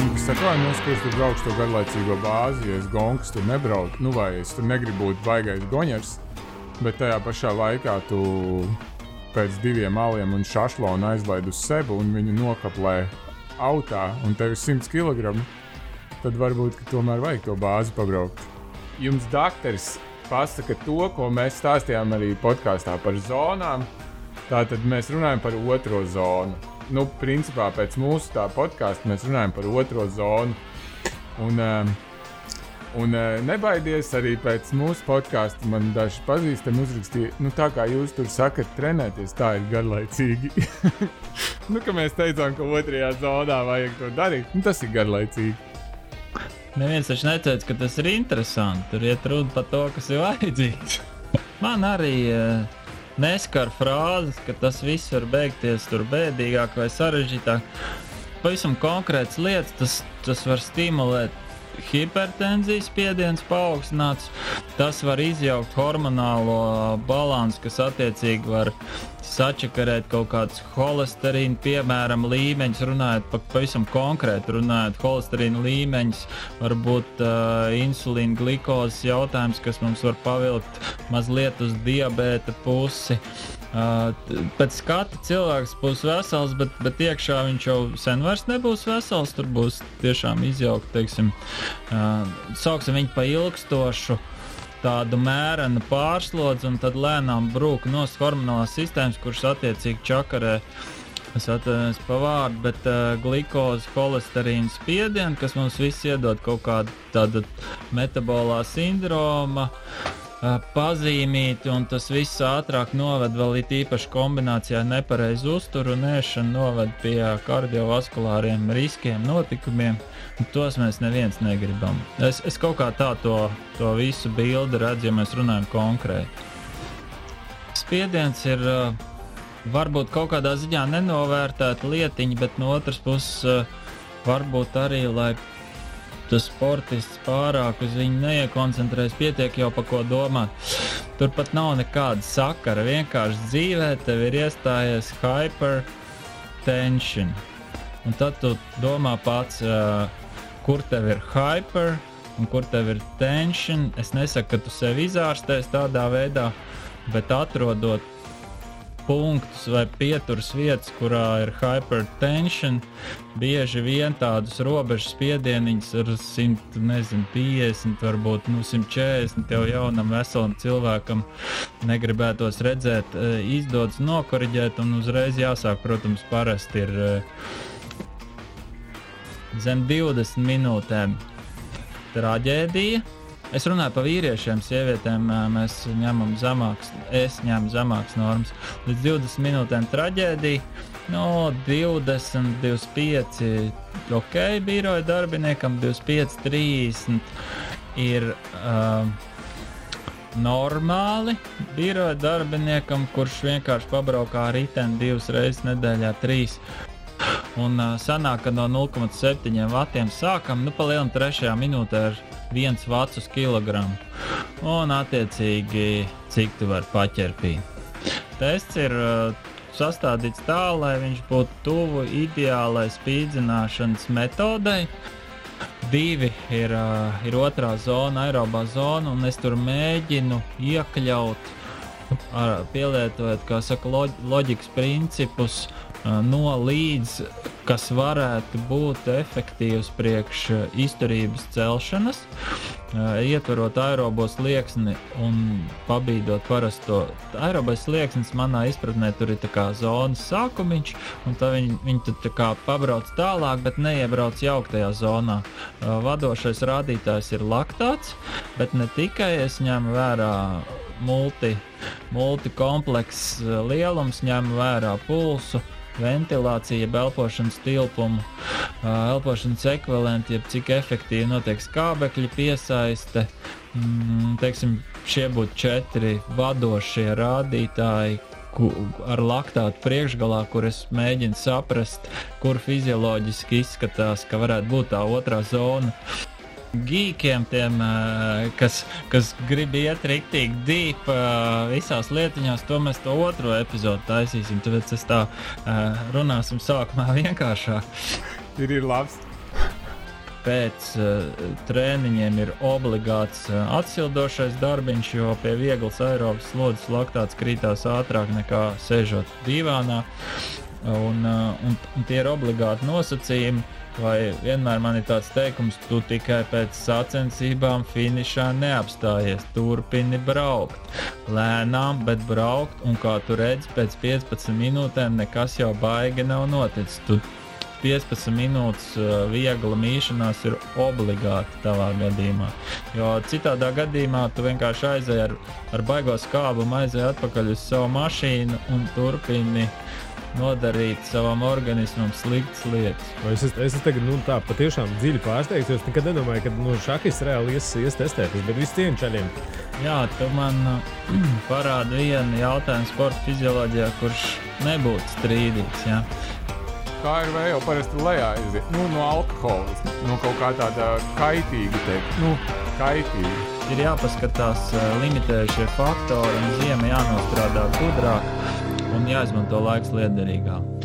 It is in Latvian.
tiem, kas saka, ka es tur braukšu to garlaicīgo bāzi, ja es gonkas tur nebraucu, nu vai es tur negribu būt baigais goņers, bet tajā pašā laikā tu pēc diviem maliem un šašlonu aizlaid uz sevi un viņu nokaplē autā un tev ir 100 kg, tad varbūt tomēr vajag to bāzi pabraukt. Jums dakteris pasaka to, ko mēs stāstījām arī podkāstā par zonām. Tātad mēs runājam par otro zonu nu, principā pēc mūsu tā podkāsta mēs runājam par otro zonu. Un, um, Un uh, nebaidies arī pēc mūsu podkāsta. Man daži pazīstami uzrakstīja, nu, tā kā jūs tur sakat, trenēties, tā ir garlaicīgi. nu, ka mēs teicām, ka otrajā zonā vajag to darīt, nu, tas ir garlaicīgi. Neviens taču neteica, ka tas ir interesanti. Tur iet runa par to, kas ir vajadzīgs. Man arī uh, neskar frāzes, ka tas viss var beigties tur bēdīgāk vai sarežģītāk. Pavisam konkrēts lietas, tas, tas var stimulēt hipertenzijas spiediens paaugstināts. Tas var izjaukt hormonālo balansu, kas attiecīgi var sačakarēt kaut kādus holesterīnu, piemēram, līmeņus, runājot par pavisam konkrēti, runājot holesterīnu līmeņus, varbūt uh, insulīna glikozes jautājums, kas mums var pavilkt mazliet uz diabēta pusi. Uh, pēc skata cilvēks būs vesels, bet, bet iekšā viņš jau sen vairs nebūs vesels. Tur būs tiešām izjaukta, teiksim, sauksim viņu pa ilgstošu tādu mērenu pārslodzi un tad lēnām brūk no hormonālās sistēmas, kuras attiecīgi čakarē. Es atvainojos par vārdu, bet uh, glikozi, holesterīna spiedienu, kas mums visiem iedod kaut kādu tādu metabolā sindroma, uh, pazīmīti, un tas viss ātrāk noved vēl it īpaši kombinācijā ar nepareizu uzturu un ēšanu, noved pie kardiovaskulāriem riskiem, notikumiem. Tos mēs neviens negribam. Es, es kaut kā tā to, to visu bildi redzu, ja mēs runājam konkrēti. Spiediens ir uh, varbūt kaut kādā ziņā nenovērtēta lietiņa, bet no otras puses uh, varbūt arī, lai tas sportists pārāk uz viņu neiekoncentrējas, pietiek jau par ko domāt. Tur pat nav nekāda sakara. Vienkārši dzīvē tev ir iestājies hypertension. Un tad tu domā pats, uh, kur tev ir hyper un kur tev ir tension. Es nesaku, ka tu sevi izārstēsi tādā veidā, bet atrodot punktus vai pieturas vietas, kurā ir hypertension, bieži vien tādus robežu spiedieniņus ar 150, varbūt nu, 140 jau jaunam, veselam cilvēkam negribētos redzēt, eh, izdodas nokoriģēt un uzreiz jāsāk, protams, parasti ir uh, zem 20 minūtēm traģēdija. Es runāju par vīriešiem, sievietēm mēs ņemam zemākas, es ņemu zemākas normas. Līdz 20 minūtēm traģēdija, no 20, 25, ok, biroja darbiniekam 25, 30 ir. Uh, normāli biroja darbiniekam, kurš vienkārši pabraukā riteni divas reizes nedēļā, trīs. Un uh, sanāk, ka no 0,7 vatiem sākam, nu, pa lielam trešajā minūtē ar 1 vats uz kilogramu. Un, attiecīgi, cik tu vari paķerpīt. Tests ir uh, sastādīts tā, lai viņš būtu tuvu ideālai spīdzināšanas metodei. Divi ir, uh, ir otrā zona, aerobā zona, un es tur mēģinu iekļaut, ar, pielietojot, kā saka, loģikas principus, uh, no līdz, kas varētu būt efektīvs priekš izturības celšanas, ietverot aerobos slieksni un pabīdot parasto. Aerobais slieksnis manā izpratnē tur ir zonas sākumiņš, un tā viņi, viņi tad tā pabrauc tālāk, bet neiebrauc jauktajā zonā. Vadošais rādītājs ir laktāts, bet ne tikai es ņemu vērā multi, multikomplekss lielums, ņemu vērā pulsu ventilācija, jeb elpošanas tilpumu, elpošanas ekvivalenti, jeb cik efektīvi notiek skābekļa piesaiste. Mm, teiksim, šie būtu četri vadošie rādītāji, ar laktātu priekšgalā, kur es mēģinu saprast, kur fizioloģiski izskatās, ka varētu būt tā otrā zona geekiem, tiem, kas, kas grib iet rīktīgi deep visās lietiņās, to mēs to otro epizodu taisīsim. Tāpēc es tā runāsim sākumā vienkāršāk. Ir, ir labs. pēc uh, treniņiem ir obligāts uh, atsildošais darbiņš, jo pie vieglas aerobas slodzes laktāts krītās ātrāk nekā sēžot divānā. Uh, un, un tie ir obligāti nosacījumi. Vai vienmēr man ir tāds teikums, tu tikai pēc sacensībām finišā neapstājies, turpini braukt. Lēnām, bet braukt, un kā tu redzi, pēc 15 minūtēm nekas jau baigi nav noticis. Tu 15 minūtes uh, viegla mīšanās ir obligāti tavā gadījumā. Jo citādā gadījumā tu vienkārši aizēji ar, ar baigo skābumu, aizēji atpakaļ uz savu mašīnu un turpini nodarīt savam organismam sliktas lietas. Es, es, es tagad nu, tā patiešām dziļi pārsteigts. Es nekad nedomāju, ka nu, šakis reāli ies, ies testēties, bet viss cieņš ceļiem. Jā, tu man uh, parādi vienu jautājumu sporta fizioloģijā, kurš nebūtu strīdīgs. Ja? kā ir vēl jau parasti lejā iziet. Nu, no alkohola, no kaut kā tāda kaitīga, teikt, nu, kaitīga. Ir jāpaskatās uh, limitējušie faktori un ziema jānostrādā gudrāk un jāizmanto laiks liederīgāk.